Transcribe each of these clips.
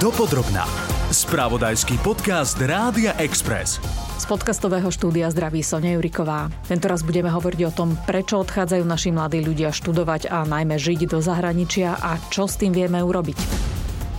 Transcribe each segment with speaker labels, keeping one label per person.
Speaker 1: Dopodrobná. Spravodajský podcast Rádia Express.
Speaker 2: Z podcastového štúdia zdraví Sonia Juriková. Tento raz budeme hovoriť o tom, prečo odchádzajú naši mladí ľudia študovať a najmä žiť do zahraničia a čo s tým vieme urobiť.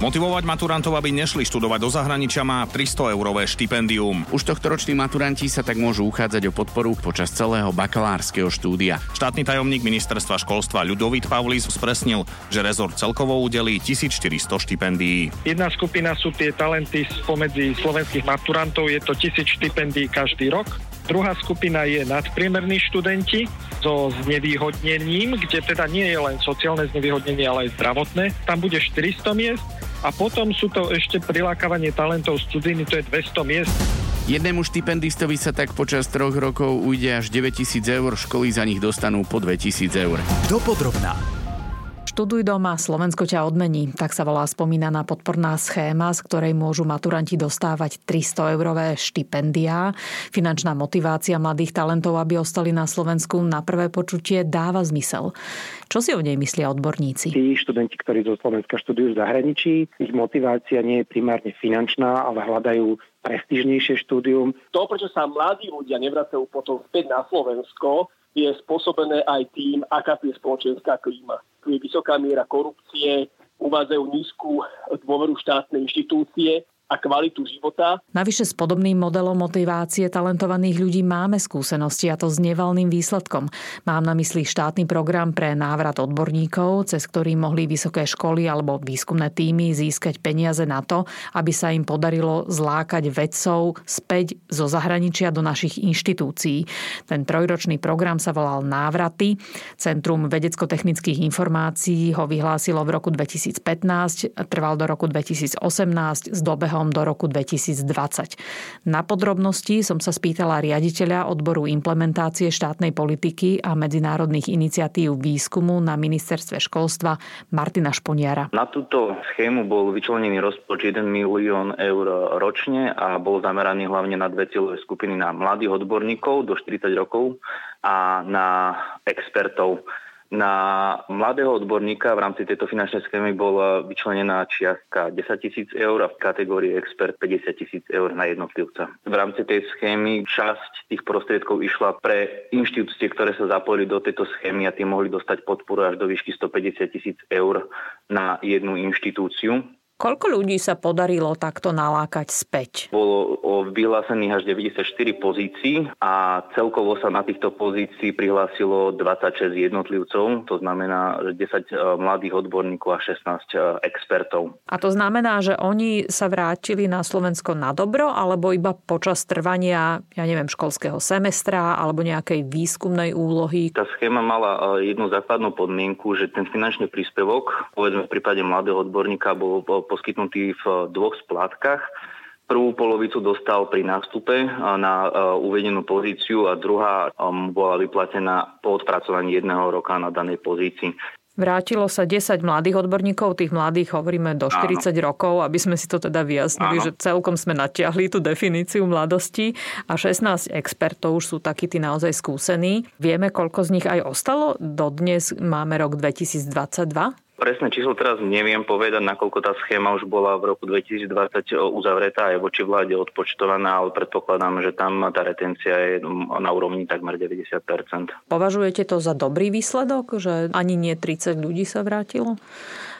Speaker 3: Motivovať maturantov, aby nešli študovať do zahraničia, má 300 eurové štipendium.
Speaker 4: Už tohtoroční maturanti sa tak môžu uchádzať o podporu počas celého bakalárskeho štúdia.
Speaker 3: Štátny tajomník ministerstva školstva Ľudovít Pavlis spresnil, že rezort celkovo udelí 1400 štipendií.
Speaker 5: Jedna skupina sú tie talenty spomedzi slovenských maturantov, je to 1000 štipendií každý rok. Druhá skupina je nadpriemerní študenti so znevýhodnením, kde teda nie je len sociálne znevýhodnenie, ale aj zdravotné. Tam bude 400 miest a potom sú to ešte prilákavanie talentov z cudziny, to je 200 miest.
Speaker 4: Jednému štipendistovi sa tak počas troch rokov ujde až 9000 eur, školy za nich dostanú po 2000 eur.
Speaker 1: Dopodrobná.
Speaker 2: Študuj doma, Slovensko ťa odmení. Tak sa volá spomínaná podporná schéma, z ktorej môžu maturanti dostávať 300 eurové štipendia. Finančná motivácia mladých talentov, aby ostali na Slovensku na prvé počutie, dáva zmysel. Čo si o nej myslia odborníci?
Speaker 6: Tí študenti, ktorí zo Slovenska študujú v zahraničí, ich motivácia nie je primárne finančná, ale hľadajú prestížnejšie štúdium.
Speaker 7: To, prečo sa mladí ľudia nevracajú potom späť na Slovensko, je spôsobené aj tým, aká tu je spoločenská klíma. Tu je vysoká miera korupcie, uvádzajú nízku dôveru štátnej inštitúcie a kvalitu života.
Speaker 2: Navyše s podobným modelom motivácie talentovaných ľudí máme skúsenosti a to s nevalným výsledkom. Mám na mysli štátny program pre návrat odborníkov, cez ktorý mohli vysoké školy alebo výskumné týmy získať peniaze na to, aby sa im podarilo zlákať vedcov späť zo zahraničia do našich inštitúcií. Ten trojročný program sa volal Návraty. Centrum vedecko-technických informácií ho vyhlásilo v roku 2015, trval do roku 2018 s dobehom rozsahom do roku 2020. Na podrobnosti som sa spýtala riaditeľa odboru implementácie štátnej politiky a medzinárodných iniciatív výskumu na ministerstve školstva Martina Šponiara.
Speaker 8: Na túto schému bol vyčlenený rozpočet 1 milión eur ročne a bol zameraný hlavne na dve cieľové skupiny na mladých odborníkov do 40 rokov a na expertov na mladého odborníka v rámci tejto finančnej schémy bola vyčlenená čiastka 10 tisíc eur a v kategórii expert 50 tisíc eur na jednotlivca. V rámci tej schémy časť tých prostriedkov išla pre inštitúcie, ktoré sa zapojili do tejto schémy a tie mohli dostať podporu až do výšky 150 tisíc eur na jednu inštitúciu.
Speaker 2: Koľko ľudí sa podarilo takto nalákať späť?
Speaker 8: Bolo vyhlásených až 94 pozícií a celkovo sa na týchto pozícií prihlásilo 26 jednotlivcov, to znamená 10 e, mladých odborníkov a 16 e, expertov.
Speaker 2: A to znamená, že oni sa vrátili na Slovensko na dobro alebo iba počas trvania, ja neviem, školského semestra alebo nejakej výskumnej úlohy?
Speaker 8: Tá schéma mala e, jednu základnú podmienku, že ten finančný príspevok, povedzme v prípade mladého odborníka, bol poskytnutý v dvoch splátkach. Prvú polovicu dostal pri nástupe na e, uvedenú pozíciu a druhá um, bola vyplatená po odpracovaní jedného roka na danej pozícii.
Speaker 2: Vrátilo sa 10 mladých odborníkov, tých mladých hovoríme do 40 Áno. rokov, aby sme si to teda vyjasnili, Áno. že celkom sme natiahli tú definíciu mladosti a 16 expertov už sú takí tí naozaj skúsení. Vieme, koľko z nich aj ostalo? Dodnes máme rok 2022?
Speaker 8: Presné číslo teraz neviem povedať, nakoľko tá schéma už bola v roku 2020 uzavretá aj voči vláde odpočtovaná, ale predpokladám, že tam tá retencia je na úrovni takmer 90%
Speaker 2: Považujete to za dobrý výsledok, že ani nie 30 ľudí sa vrátilo?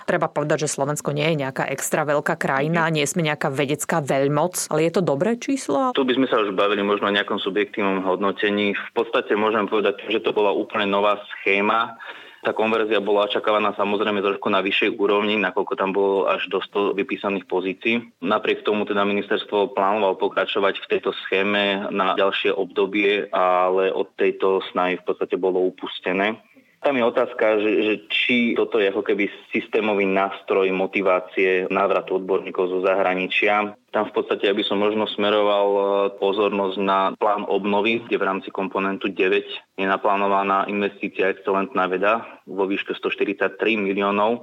Speaker 2: Treba povedať, že Slovensko nie je nejaká extra veľká krajina, nie sme nejaká vedecká veľmoc, ale je to dobré číslo?
Speaker 8: Tu by sme sa už bavili možno o nejakom subjektívnom hodnotení. V podstate môžem povedať, že to bola úplne nová schéma, tá konverzia bola očakávaná samozrejme trošku na vyššej úrovni, nakoľko tam bolo až do 100 vypísaných pozícií. Napriek tomu teda ministerstvo plánovalo pokračovať v tejto schéme na ďalšie obdobie, ale od tejto snahy v podstate bolo upustené. Tam je otázka, že, že či toto je ako keby systémový nástroj motivácie návratu odborníkov zo zahraničia. Tam v podstate, aby som možno smeroval e, pozornosť na plán obnovy, kde v rámci komponentu 9 je naplánovaná investícia excelentná veda vo výške 143 miliónov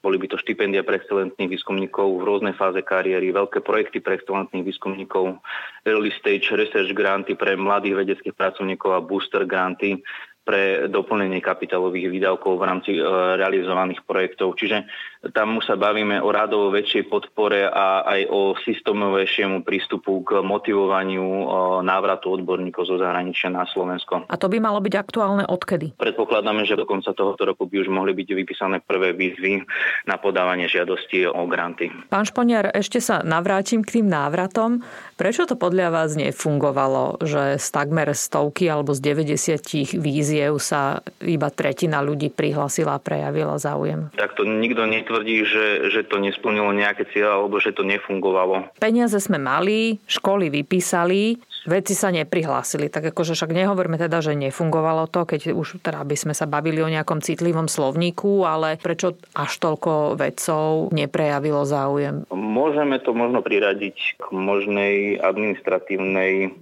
Speaker 8: boli by to štipendia pre excelentných výskumníkov v rôznej fáze kariéry, veľké projekty pre excelentných výskumníkov, early stage research granty pre mladých vedeckých pracovníkov a booster granty pre doplnenie kapitálových výdavkov v rámci e, realizovaných projektov. Čiže tam už sa bavíme o rádovo väčšej podpore a aj o systémovejšiemu prístupu k motivovaniu e, návratu odborníkov zo zahraničia na Slovensko.
Speaker 2: A to by malo byť aktuálne odkedy?
Speaker 8: Predpokladáme, že do konca tohoto roku by už mohli byť vypísané prvé výzvy na podávanie žiadosti o granty.
Speaker 2: Pán Šponiar, ešte sa navrátim k tým návratom. Prečo to podľa vás nefungovalo, že z takmer stovky alebo z 90 víziev sa iba tretina ľudí prihlasila a prejavila záujem?
Speaker 8: Tak to nikto netvrdí, že, že to nesplnilo nejaké cieľe alebo že to nefungovalo.
Speaker 2: Peniaze sme mali, školy vypísali, veci sa neprihlásili. Tak akože však nehovorme teda, že nefungovalo to, keď už teda by sme sa bavili o nejakom citlivom slovníku, ale prečo až toľko vedcov neprejavilo záujem?
Speaker 8: Môžeme to možno priradiť k možnej administratívnej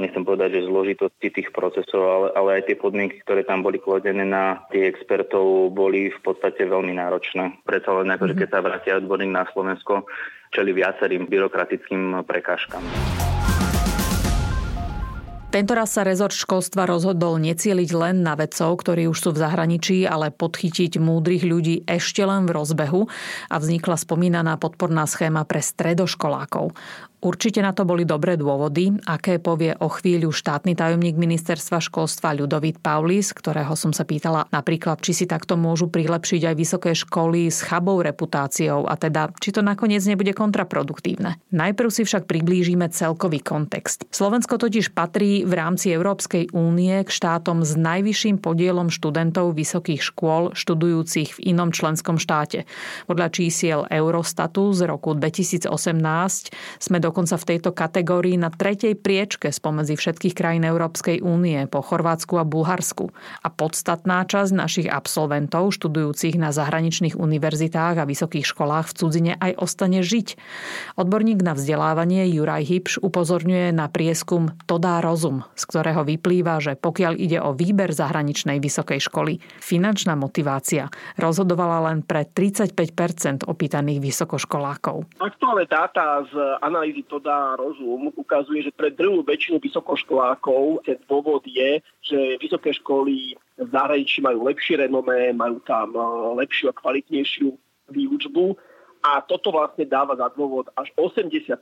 Speaker 8: nechcem povedať, že zložitosti tých procesov, ale, ale aj tie podmienky, ktoré tam boli kladené na tých expertov, boli v podstate veľmi náročné. Preto len ako, mm-hmm. keď sa vrátia odborník na Slovensko, čeli viacerým byrokratickým prekážkam.
Speaker 2: Tentoraz sa rezort školstva rozhodol necieliť len na vedcov, ktorí už sú v zahraničí, ale podchytiť múdrych ľudí ešte len v rozbehu a vznikla spomínaná podporná schéma pre stredoškolákov. Určite na to boli dobré dôvody, aké povie o chvíľu štátny tajomník ministerstva školstva Ľudovít Paulis, ktorého som sa pýtala napríklad, či si takto môžu prilepšiť aj vysoké školy s chabou reputáciou a teda, či to nakoniec nebude kontraproduktívne. Najprv si však priblížime celkový kontext. Slovensko totiž patrí v rámci Európskej únie k štátom s najvyšším podielom študentov vysokých škôl študujúcich v inom členskom štáte. Podľa čísiel Eurostatu z roku 2018 sme do dokonca v tejto kategórii na tretej priečke spomedzi všetkých krajín Európskej únie po Chorvátsku a Bulharsku. A podstatná časť našich absolventov študujúcich na zahraničných univerzitách a vysokých školách v cudzine aj ostane žiť. Odborník na vzdelávanie Juraj Hybš upozorňuje na prieskum To dá rozum, z ktorého vyplýva, že pokiaľ ide o výber zahraničnej vysokej školy, finančná motivácia rozhodovala len pre 35% opýtaných vysokoškolákov.
Speaker 7: Aktuálne dáta z analýzy analýzy to dá rozum, ukazuje, že pre druhú väčšinu vysokoškolákov ten dôvod je, že vysoké školy v zahraničí majú lepšie renomé, majú tam eh, lepšiu a kvalitnejšiu výučbu a toto vlastne dáva za dôvod až 85%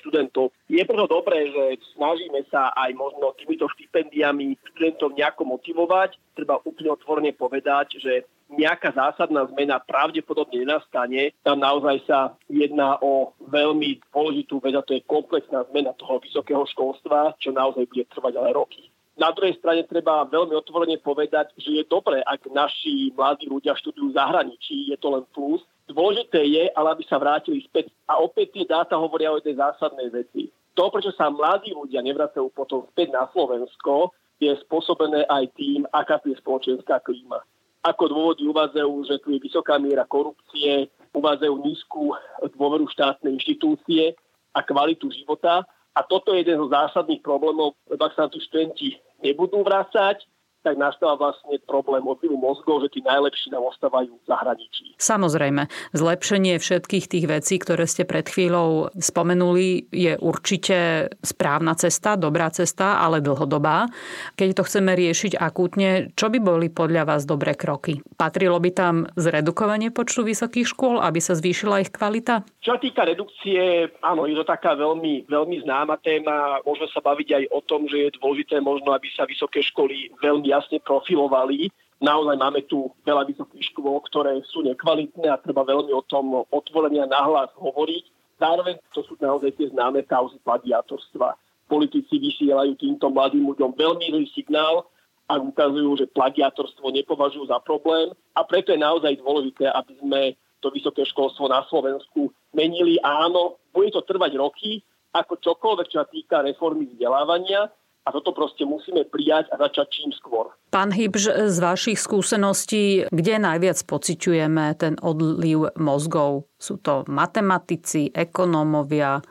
Speaker 7: študentov. Je preto dobré, že snažíme sa aj možno týmito štipendiami študentov nejako motivovať. Treba úplne otvorene povedať, že nejaká zásadná zmena pravdepodobne nenastane. Tam naozaj sa jedná o veľmi dôležitú vec a to je komplexná zmena toho vysokého školstva, čo naozaj bude trvať ale roky. Na druhej strane treba veľmi otvorene povedať, že je dobré, ak naši mladí ľudia študujú v zahraničí, je to len plus. Dôležité je, ale aby sa vrátili späť. A opäť tie dáta hovoria o jednej zásadnej veci. To, prečo sa mladí ľudia nevracajú potom späť na Slovensko, je spôsobené aj tým, aká tu je spoločenská klíma. Ako dôvody uvádzajú, že tu je vysoká miera korupcie, uvádzajú nízku dôveru štátnej inštitúcie a kvalitu života. A toto je jeden zo zásadných problémov, ak sa tu študenti nebudú vrácať, tak nastáva vlastne problém odlivu mozgov, že tí najlepší nám ostávajú v zahraničí.
Speaker 2: Samozrejme, zlepšenie všetkých tých vecí, ktoré ste pred chvíľou spomenuli, je určite správna cesta, dobrá cesta, ale dlhodobá. Keď to chceme riešiť akútne, čo by boli podľa vás dobré kroky? Patrilo by tam zredukovanie počtu vysokých škôl, aby sa zvýšila ich kvalita?
Speaker 7: Čo týka redukcie, áno, je to taká veľmi, veľmi známa téma. Môžeme sa baviť aj o tom, že je dôležité možno, aby sa vysoké školy veľmi jasne profilovali. Naozaj máme tu veľa vysokých škôl, ktoré sú nekvalitné a treba veľmi o tom otvorenia nahlas hovoriť. Zároveň to sú naozaj tie známe kauzy plagiátorstva. Politici vysielajú týmto mladým ľuďom veľmi zlý signál a ukazujú, že plagiátorstvo nepovažujú za problém a preto je naozaj dôležité, aby sme to vysoké školstvo na Slovensku menili. Áno, bude to trvať roky, ako čokoľvek, čo sa týka reformy vzdelávania, a toto proste musíme prijať a začať čím skôr.
Speaker 2: Pán Hybž, z vašich skúseností, kde najviac pociťujeme ten odliv mozgov? Sú to matematici, ekonómovia,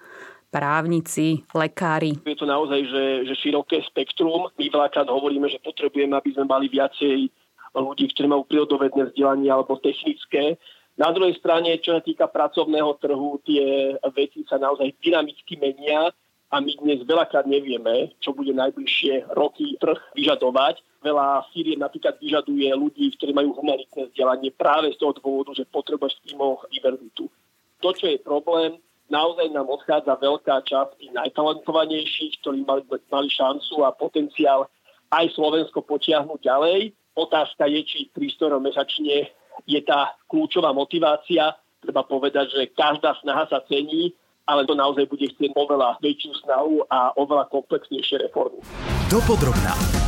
Speaker 2: právnici, lekári?
Speaker 7: Je to naozaj že, že široké spektrum. My veľakrát hovoríme, že potrebujeme, aby sme mali viacej ľudí, ktorí majú prírodovedné vzdelanie alebo technické. Na druhej strane, čo sa týka pracovného trhu, tie veci sa naozaj dynamicky menia a my dnes veľakrát nevieme, čo bude najbližšie roky trh vyžadovať. Veľa firiem napríklad vyžaduje ľudí, ktorí majú humanitné vzdelanie práve z toho dôvodu, že potrebuješ mimo univerzitu. To, čo je problém, naozaj nám odchádza veľká časť tých najtalentovanejších, ktorí mali, mali šancu a potenciál aj Slovensko potiahnuť ďalej. Otázka je, či 300 mesačne je tá kľúčová motivácia. Treba povedať, že každá snaha sa cení, ale to naozaj bude chcieť oveľa väčšiu snahu a oveľa komplexnejšie reformy.
Speaker 1: Dopodrobná.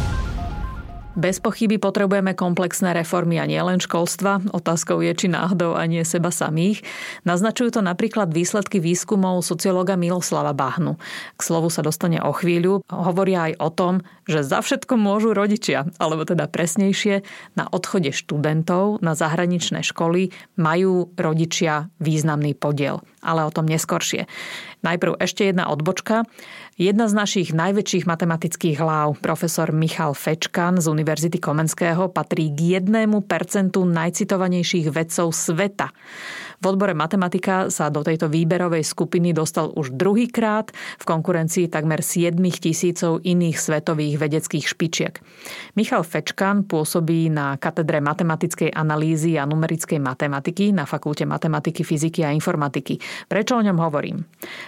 Speaker 2: Bez pochyby potrebujeme komplexné reformy a nielen školstva. Otázkou je, či náhodou a nie seba samých. Naznačujú to napríklad výsledky výskumov sociológa Miloslava Bahnu. K slovu sa dostane o chvíľu. Hovoria aj o tom, že za všetko môžu rodičia, alebo teda presnejšie, na odchode študentov na zahraničné školy majú rodičia významný podiel. Ale o tom neskoršie. Najprv ešte jedna odbočka. Jedna z našich najväčších matematických hlav, profesor Michal Fečkan z Univerzity Komenského, patrí k jednému percentu najcitovanejších vedcov sveta. V odbore matematika sa do tejto výberovej skupiny dostal už druhýkrát v konkurencii takmer 7 tisícov iných svetových vedeckých špičiek. Michal Fečkan pôsobí na katedre matematickej analýzy a numerickej matematiky na Fakulte matematiky, fyziky a informatiky. Prečo o ňom hovorím?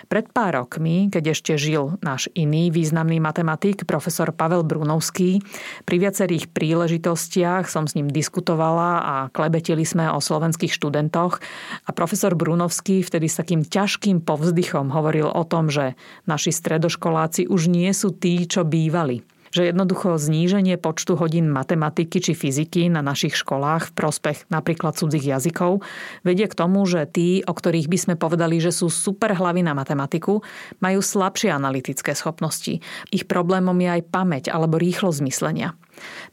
Speaker 2: Pred pár rokmi, keď ešte žil náš iný významný matematik, profesor Pavel Brunovský, pri viacerých príležitostiach som s ním diskutovala a klebetili sme o slovenských študentoch a profesor Brunovský vtedy s takým ťažkým povzdychom hovoril o tom, že naši stredoškoláci už nie sú tí, čo bývali že jednoducho zníženie počtu hodín matematiky či fyziky na našich školách v prospech napríklad cudzích jazykov vedie k tomu, že tí, o ktorých by sme povedali, že sú super hlavy na matematiku, majú slabšie analytické schopnosti. Ich problémom je aj pamäť alebo rýchlosť myslenia.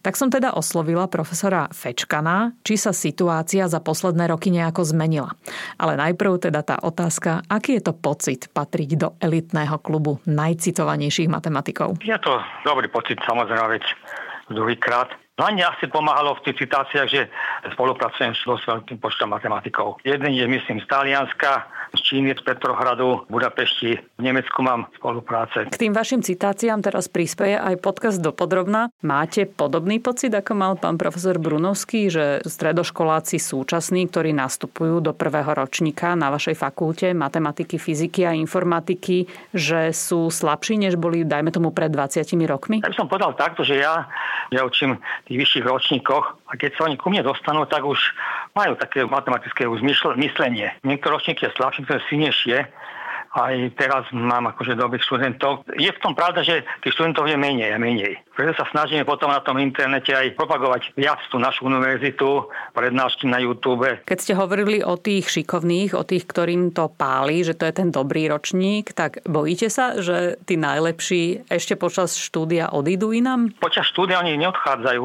Speaker 2: Tak som teda oslovila profesora Fečkana, či sa situácia za posledné roky nejako zmenila. Ale najprv teda tá otázka, aký je to pocit patriť do elitného klubu najcitovanejších matematikov?
Speaker 9: Je to dobrý pocit, samozrejme, veď druhýkrát Hlavne asi pomáhalo v tých citáciách, že spolupracujem s dosť veľkým počtom matematikov. Jeden je, myslím, z Talianska, z Číny, z Petrohradu, v Budapešti, v Nemecku mám spolupráce.
Speaker 2: K tým vašim citáciám teraz prispieje aj podcast do podrobna. Máte podobný pocit, ako mal pán profesor Brunovský, že stredoškoláci súčasní, ktorí nastupujú do prvého ročníka na vašej fakulte matematiky, fyziky a informatiky, že sú slabší, než boli, dajme tomu, pred 20 rokmi?
Speaker 9: Ja by som povedal takto, že ja, ja učím tých vyšších ročníkoch a keď sa oni ku mne dostanú, tak už majú také matematické myslenie. Niektoré ročníky je slabšie, niektoré silnejšie, aj teraz mám akože dobrých študentov. Je v tom pravda, že tých študentov je menej a menej. Preto sa snažíme potom na tom internete aj propagovať viac tú našu univerzitu, prednášky na YouTube.
Speaker 2: Keď ste hovorili o tých šikovných, o tých, ktorým to páli, že to je ten dobrý ročník, tak bojíte sa, že tí najlepší ešte počas štúdia odídu inám?
Speaker 9: Počas štúdia oni neodchádzajú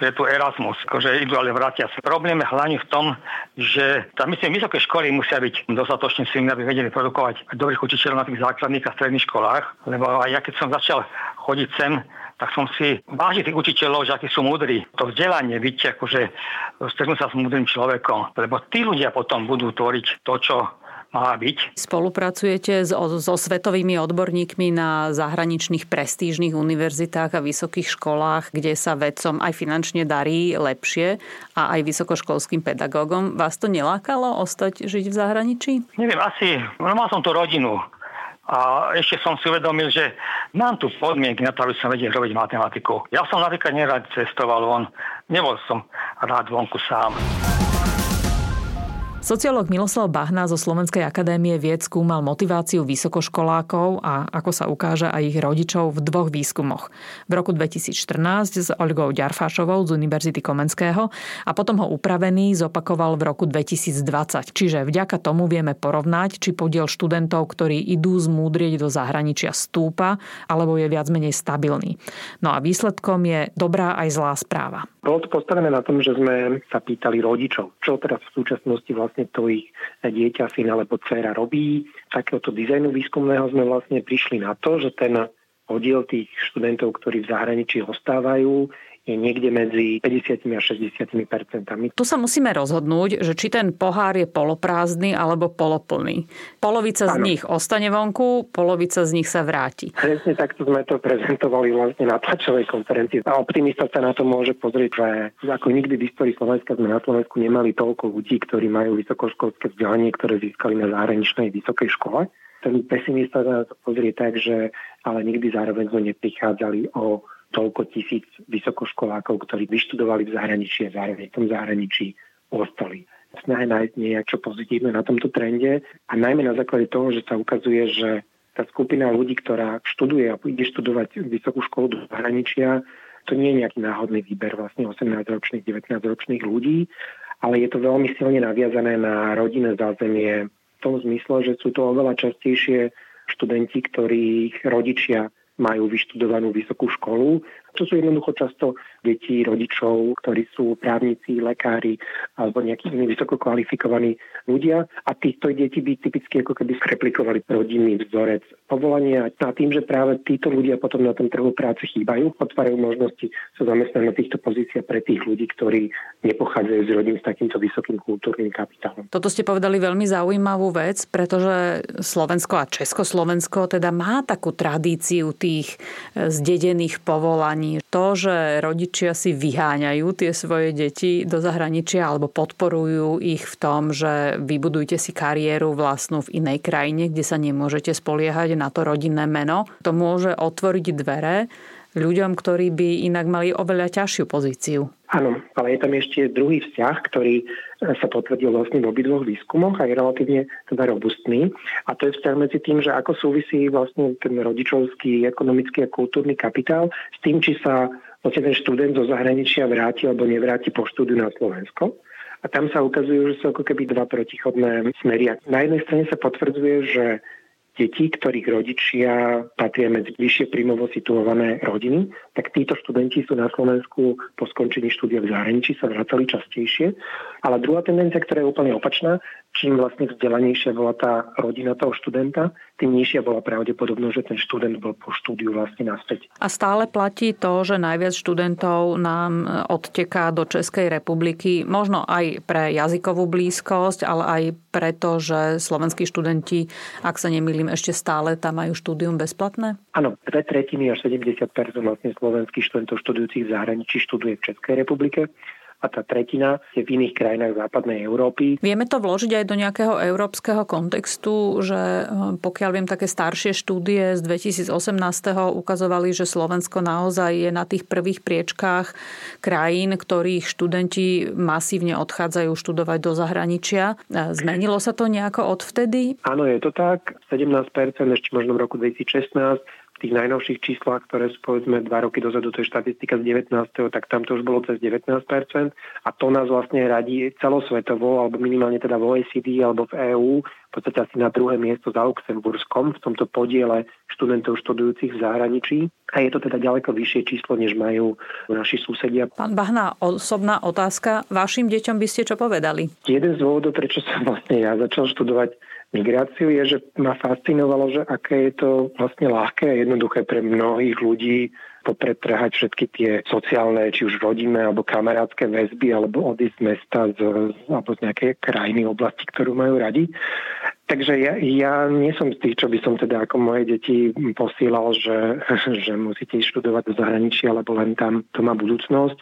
Speaker 9: je tu Erasmus, akože idú ale vrátia sa. Problém je hlavne v tom, že tam myslím, vysoké školy musia byť dostatočne silné, aby vedeli produkovať dobrých učiteľov na tých základných a stredných školách, lebo aj ja keď som začal chodiť sem, tak som si vážil tých učiteľov, že akí sú múdri. To vzdelanie, byť akože stretnúť sa s múdrym človekom, lebo tí ľudia potom budú tvoriť to, čo má byť.
Speaker 2: Spolupracujete so, so svetovými odborníkmi na zahraničných prestížnych univerzitách a vysokých školách, kde sa vedcom aj finančne darí lepšie a aj vysokoškolským pedagógom. Vás to nelákalo ostať žiť v zahraničí?
Speaker 9: Neviem, asi, no mal som tu rodinu. A ešte som si uvedomil, že mám tu podmienky na to, aby som vedel robiť matematiku. Ja som napríklad nerad cestoval von, nebol som rád vonku sám.
Speaker 2: Sociológ Miloslav Bahna zo Slovenskej akadémie vied skúmal motiváciu vysokoškolákov a ako sa ukáže aj ich rodičov v dvoch výskumoch. V roku 2014 s Olgou Ďarfášovou z Univerzity Komenského a potom ho upravený zopakoval v roku 2020. Čiže vďaka tomu vieme porovnať, či podiel študentov, ktorí idú zmúdrieť do zahraničia stúpa, alebo je viac menej stabilný. No a výsledkom je dobrá aj zlá správa.
Speaker 6: Bolo to postavené na tom, že sme sa pýtali rodičov, čo teraz v súčasnosti vlastne to ich dieťa, syn alebo dcera robí. Takéhoto dizajnu výskumného sme vlastne prišli na to, že ten podiel tých študentov, ktorí v zahraničí ostávajú, je niekde medzi 50 a 60 percentami.
Speaker 2: Tu sa musíme rozhodnúť, že či ten pohár je poloprázdny alebo poloplný. Polovica z ano. nich ostane vonku, polovica z nich sa vráti.
Speaker 6: Presne takto sme to prezentovali vlastne na tlačovej konferencii. A optimista sa na to môže pozrieť, že ako nikdy v histórii Slovenska sme na Slovensku nemali toľko ľudí, ktorí majú vysokoškolské vzdelanie, ktoré získali na zahraničnej vysokej škole. Ten pesimista sa na to pozrie tak, že ale nikdy zároveň sme neprichádzali o toľko tisíc vysokoškolákov, ktorí vyštudovali v zahraničí a zároveň v tom zahraničí ostali. Snahe nájsť niečo pozitívne na tomto trende a najmä na základe toho, že sa ukazuje, že tá skupina ľudí, ktorá študuje a ide študovať vysokú školu do zahraničia, to nie je nejaký náhodný výber vlastne 18-ročných, 19-ročných ľudí, ale je to veľmi silne naviazané na rodinné zázemie v tom zmysle, že sú to oveľa častejšie študenti, ktorých rodičia majú vyštudovanú vysokú školu. To sú jednoducho často deti rodičov, ktorí sú právnici, lekári alebo nejakí iní vysoko kvalifikovaní ľudia a týchto deti by typicky ako keby replikovali rodinný vzorec povolania a tým, že práve títo ľudia potom na tom trhu práce chýbajú, otvárajú možnosti sa zamestnať na týchto pozíciách pre tých ľudí, ktorí nepochádzajú z rodín s takýmto vysokým kultúrnym kapitálom.
Speaker 2: Toto ste povedali veľmi zaujímavú vec, pretože Slovensko a Československo teda má takú tradíciu tých zdedených povolaní vzdelávaní. To, že rodičia si vyháňajú tie svoje deti do zahraničia alebo podporujú ich v tom, že vybudujte si kariéru vlastnú v inej krajine, kde sa nemôžete spoliehať na to rodinné meno, to môže otvoriť dvere ľuďom, ktorí by inak mali oveľa ťažšiu pozíciu.
Speaker 6: Áno, ale je tam ešte druhý vzťah, ktorý sa potvrdil vlastne v obidvoch výskumoch a je relatívne teda robustný. A to je vzťah medzi tým, že ako súvisí vlastne ten rodičovský, ekonomický a kultúrny kapitál s tým, či sa vlastne ten študent zo zahraničia vráti alebo nevráti po štúdiu na Slovensko. A tam sa ukazujú, že sú ako keby dva protichodné smery. Na jednej strane sa potvrdzuje, že detí, ktorých rodičia patria medzi vyššie príjmovo situované rodiny, tak títo študenti sú na Slovensku po skončení štúdia v zahraničí sa vracali častejšie. Ale druhá tendencia, ktorá je úplne opačná, čím vlastne vzdelanejšia bola tá rodina toho študenta, tým nižšia bola pravdepodobnosť, že ten študent bol po štúdiu vlastne naspäť.
Speaker 2: A stále platí to, že najviac študentov nám odteká do Českej republiky, možno aj pre jazykovú blízkosť, ale aj preto, že slovenskí študenti, ak sa nemýlim, ešte stále tam majú štúdium bezplatné?
Speaker 6: Áno, dve tretiny až 70% vlastne slovenských študentov študujúcich v zahraničí študuje v Českej republike a tá tretina je v iných krajinách západnej Európy.
Speaker 2: Vieme to vložiť aj do nejakého európskeho kontextu, že eh, pokiaľ viem, také staršie štúdie z 2018. ukazovali, že Slovensko naozaj je na tých prvých priečkách krajín, ktorých študenti masívne odchádzajú študovať do zahraničia. Eh, zmenilo sa to nejako odvtedy?
Speaker 6: Áno, je to tak. 17% ešte možno v roku 2016 tých najnovších číslach, ktoré sú povedzme dva roky dozadu, to je štatistika z 19. tak tam to už bolo cez 19% a to nás vlastne radí celosvetovo, alebo minimálne teda v OECD alebo v EÚ, v podstate asi na druhé miesto za Luxemburskom v tomto podiele študentov študujúcich v zahraničí. A je to teda ďaleko vyššie číslo, než majú naši susedia.
Speaker 2: Pán Bahna, osobná otázka. Vašim deťom by ste čo povedali?
Speaker 6: Jeden z dôvodov, prečo som vlastne ja začal študovať migráciu je, že ma fascinovalo, že aké je to vlastne ľahké a jednoduché pre mnohých ľudí popretrhať všetky tie sociálne, či už rodinné alebo kamarátske väzby, alebo odísť z mesta z, alebo z nejakej krajiny, oblasti, ktorú majú radi. Takže ja, ja nie som z tých, čo by som teda ako moje deti posílal, že, že musíte študovať do zahraničia, lebo len tam to má budúcnosť.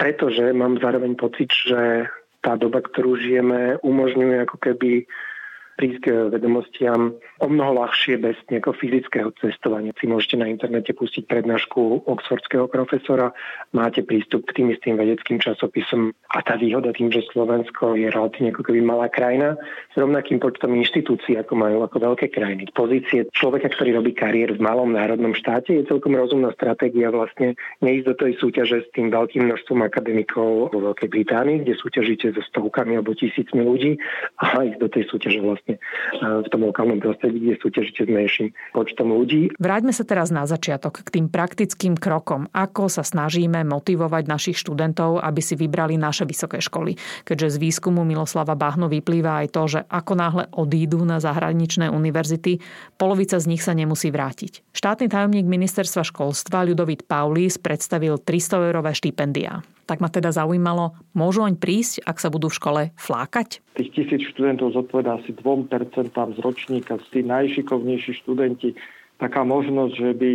Speaker 6: Pretože mám zároveň pocit, že tá doba, ktorú žijeme, umožňuje ako keby prísť k vedomostiam o mnoho ľahšie bez nejakého fyzického cestovania. Si môžete na internete pustiť prednášku oxfordského profesora, máte prístup k tým istým vedeckým časopisom a tá výhoda tým, že Slovensko je relatívne ako keby malá krajina s rovnakým počtom inštitúcií, ako majú ako veľké krajiny. Pozície človeka, ktorý robí kariér v malom národnom štáte, je celkom rozumná stratégia vlastne neísť do tej súťaže s tým veľkým množstvom akademikov vo Veľkej Británii, kde súťažíte so stovkami alebo tisícmi ľudí, a ísť do tej súťaže vlastne vlastne v tom lokálnom prostredí, kde súťažíte s menším počtom ľudí.
Speaker 2: Vráťme sa teraz na začiatok k tým praktickým krokom. Ako sa snažíme motivovať našich študentov, aby si vybrali naše vysoké školy. Keďže z výskumu Miloslava Bahno vyplýva aj to, že ako náhle odídu na zahraničné univerzity, polovica z nich sa nemusí vrátiť. Štátny tajomník ministerstva školstva Ľudovit Paulis predstavil 300-eurové štipendia. Tak ma teda zaujímalo, môžu oň prísť, ak sa budú v škole flákať?
Speaker 10: Tých tisíc študentov zodpovedá asi 2% z ročníka, z tí najšikovnejší študenti. Taká možnosť, že by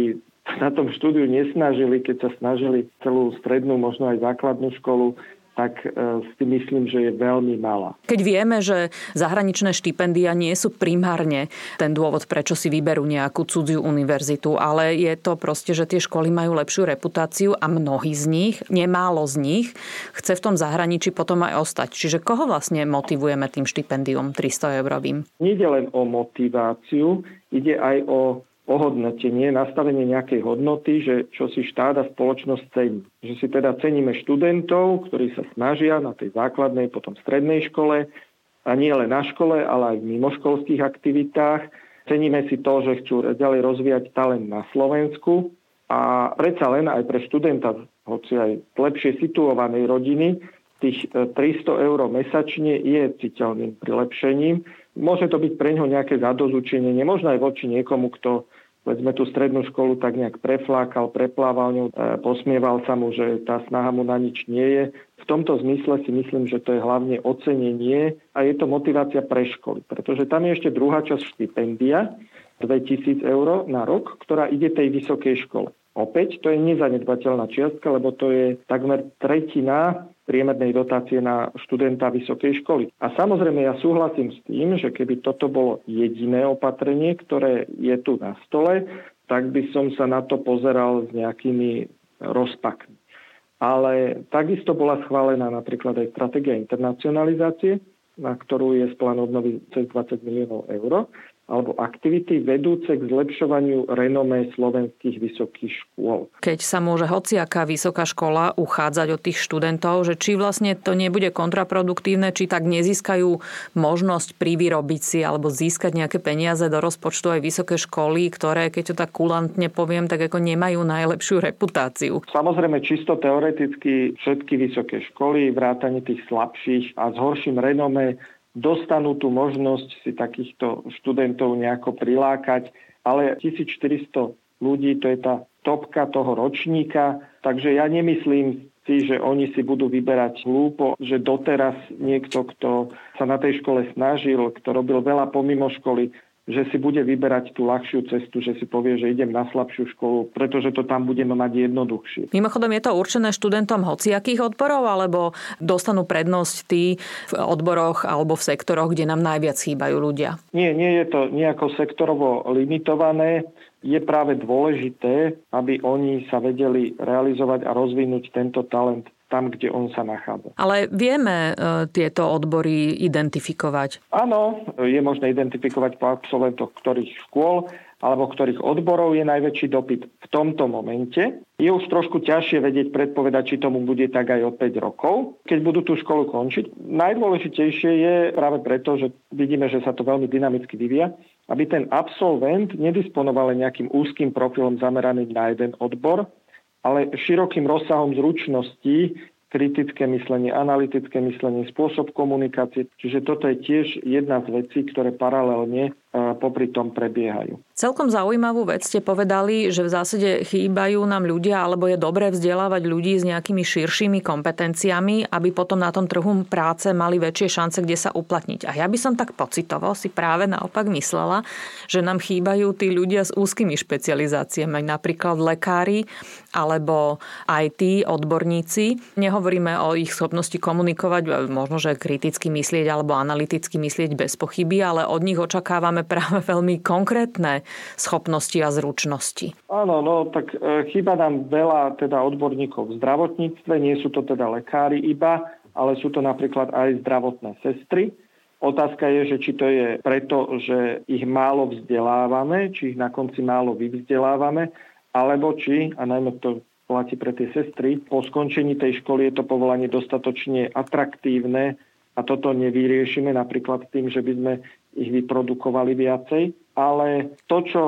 Speaker 10: na tom štúdiu nesnažili, keď sa snažili celú strednú, možno aj základnú školu, tak e, si myslím, že je veľmi malá.
Speaker 2: Keď vieme, že zahraničné štipendia nie sú primárne ten dôvod, prečo si vyberú nejakú cudziu univerzitu, ale je to proste, že tie školy majú lepšiu reputáciu a mnohí z nich, nemálo z nich, chce v tom zahraničí potom aj ostať. Čiže koho vlastne motivujeme tým štipendium 300 eurovým?
Speaker 10: Nie len o motiváciu, ide aj o ohodnotenie, nastavenie nejakej hodnoty, že čo si štát a spoločnosť cení. Že si teda ceníme študentov, ktorí sa snažia na tej základnej, potom strednej škole a nie len na škole, ale aj v mimoškolských aktivitách. Ceníme si to, že chcú ďalej rozvíjať talent na Slovensku a predsa len aj pre študenta, hoci aj lepšie situovanej rodiny, tých 300 e, eur mesačne je citeľným prilepšením. Môže to byť pre ňo nejaké zadozučenie, možno aj voči niekomu, kto povedzme tú strednú školu tak nejak preflákal, preplával ňu, e, posmieval sa mu, že tá snaha mu na nič nie je. V tomto zmysle si myslím, že to je hlavne ocenenie a je to motivácia pre školy, pretože tam je ešte druhá časť štipendia, 2000 eur na rok, ktorá ide tej vysokej škole. Opäť to je nezanedbateľná čiastka, lebo to je takmer tretina priemernej dotácie na študenta vysokej školy. A samozrejme ja súhlasím s tým, že keby toto bolo jediné opatrenie, ktoré je tu na stole, tak by som sa na to pozeral s nejakými rozpakmi. Ale takisto bola schválená napríklad aj stratégia internacionalizácie, na ktorú je plán obnovy cez 20 miliónov eur alebo aktivity vedúce k zlepšovaniu renomé slovenských vysokých škôl.
Speaker 2: Keď sa môže hociaká vysoká škola uchádzať od tých študentov, že či vlastne to nebude kontraproduktívne, či tak nezískajú možnosť privyrobiť si alebo získať nejaké peniaze do rozpočtu aj vysoké školy, ktoré, keď to tak kulantne poviem, tak ako nemajú najlepšiu reputáciu.
Speaker 10: Samozrejme, čisto teoreticky všetky vysoké školy, vrátane tých slabších a s horším renomé dostanú tú možnosť si takýchto študentov nejako prilákať, ale 1400 ľudí, to je tá topka toho ročníka, takže ja nemyslím si, že oni si budú vyberať hlúpo, že doteraz niekto, kto sa na tej škole snažil, kto robil veľa pomimo školy, že si bude vyberať tú ľahšiu cestu, že si povie, že idem na slabšiu školu, pretože to tam budeme mať jednoduchšie.
Speaker 2: Mimochodom, je to určené študentom hociakých odborov, alebo dostanú prednosť tí v odboroch alebo v sektoroch, kde nám najviac chýbajú ľudia?
Speaker 10: Nie, nie je to nejako sektorovo limitované. Je práve dôležité, aby oni sa vedeli realizovať a rozvinúť tento talent tam, kde on sa nachádza.
Speaker 2: Ale vieme e, tieto odbory identifikovať?
Speaker 10: Áno, je možné identifikovať po absolventoch ktorých škôl alebo ktorých odborov je najväčší dopyt v tomto momente. Je už trošku ťažšie vedieť predpovedať, či tomu bude tak aj o 5 rokov, keď budú tú školu končiť. Najdôležitejšie je práve preto, že vidíme, že sa to veľmi dynamicky vyvíja, aby ten absolvent nedisponoval nejakým úzkým profilom zameraným na jeden odbor, ale širokým rozsahom zručností, kritické myslenie, analytické myslenie, spôsob komunikácie. Čiže toto je tiež jedna z vecí, ktoré paralelne popri tom prebiehajú.
Speaker 2: Celkom zaujímavú vec ste povedali, že v zásade chýbajú nám ľudia, alebo je dobré vzdelávať ľudí s nejakými širšími kompetenciami, aby potom na tom trhu práce mali väčšie šance, kde sa uplatniť. A ja by som tak pocitovo si práve naopak myslela, že nám chýbajú tí ľudia s úzkými špecializáciami, napríklad lekári alebo IT odborníci. Nehovoríme o ich schopnosti komunikovať, možno, že kriticky myslieť alebo analyticky myslieť bez pochyby, ale od nich očakávame práve veľmi konkrétne schopnosti a zručnosti.
Speaker 10: Áno, no tak e, chýba nám veľa teda odborníkov v zdravotníctve, nie sú to teda lekári iba, ale sú to napríklad aj zdravotné sestry. Otázka je, že či to je preto, že ich málo vzdelávame, či ich na konci málo vyvzdelávame, alebo či, a najmä to platí pre tie sestry, po skončení tej školy je to povolanie dostatočne atraktívne a toto nevyriešime napríklad tým, že by sme ich vyprodukovali viacej. Ale to, čo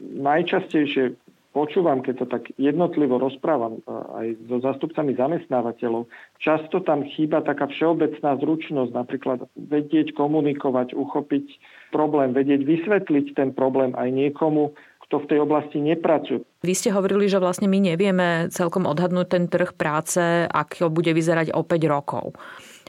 Speaker 10: najčastejšie počúvam, keď to tak jednotlivo rozprávam aj so zastupcami zamestnávateľov, často tam chýba taká všeobecná zručnosť, napríklad vedieť komunikovať, uchopiť problém, vedieť vysvetliť ten problém aj niekomu, kto v tej oblasti nepracuje.
Speaker 2: Vy ste hovorili, že vlastne my nevieme celkom odhadnúť ten trh práce, ako bude vyzerať o 5 rokov.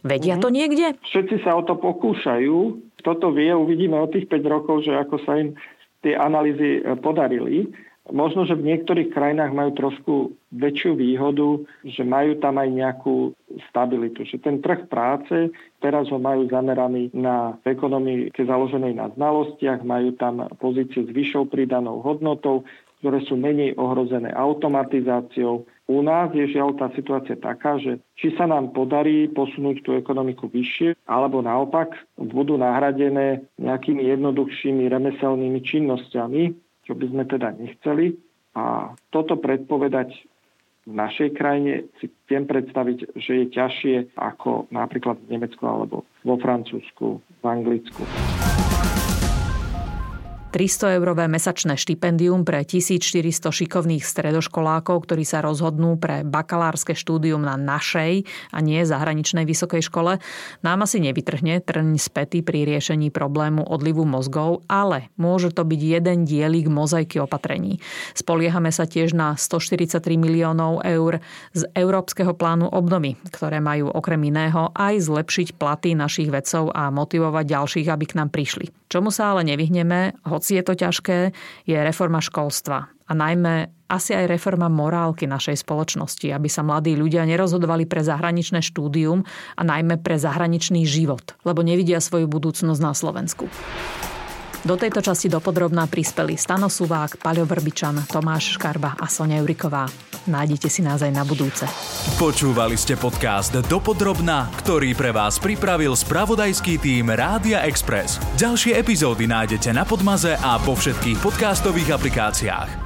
Speaker 2: Vedia to mhm. niekde?
Speaker 10: Všetci sa o to pokúšajú. Kto to vie, uvidíme o tých 5 rokov, že ako sa im tie analýzy e, podarili. Možno, že v niektorých krajinách majú trošku väčšiu výhodu, že majú tam aj nejakú stabilitu. Že ten trh práce, teraz ho majú zameraný na ekonomike založenej na znalostiach, majú tam pozície s vyššou pridanou hodnotou, ktoré sú menej ohrozené automatizáciou. U nás je žiaľ tá situácia taká, že či sa nám podarí posunúť tú ekonomiku vyššie, alebo naopak budú nahradené nejakými jednoduchšími remeselnými činnosťami, čo by sme teda nechceli. A toto predpovedať v našej krajine si viem predstaviť, že je ťažšie ako napríklad v Nemecku alebo vo Francúzsku, v Anglicku.
Speaker 2: 300-eurové mesačné štipendium pre 1400 šikovných stredoškolákov, ktorí sa rozhodnú pre bakalárske štúdium na našej a nie zahraničnej vysokej škole, nám asi nevytrhne trň späty pri riešení problému odlivu mozgov, ale môže to byť jeden dielik mozaiky opatrení. Spoliehame sa tiež na 143 miliónov eur z Európskeho plánu obnovy, ktoré majú okrem iného aj zlepšiť platy našich vedcov a motivovať ďalších, aby k nám prišli. Čomu sa ale nevyhneme, hoci je to ťažké, je reforma školstva. A najmä asi aj reforma morálky našej spoločnosti, aby sa mladí ľudia nerozhodovali pre zahraničné štúdium a najmä pre zahraničný život, lebo nevidia svoju budúcnosť na Slovensku. Do tejto časti dopodrobná prispeli Stano Suvák, Paľo Vrbičan, Tomáš Škarba a Sonia Juriková. Nájdete si nás aj na budúce.
Speaker 1: Počúvali ste podcast Dopodrobná, ktorý pre vás pripravil spravodajský tým Rádia Express. Ďalšie epizódy nájdete na Podmaze a po všetkých podcastových aplikáciách.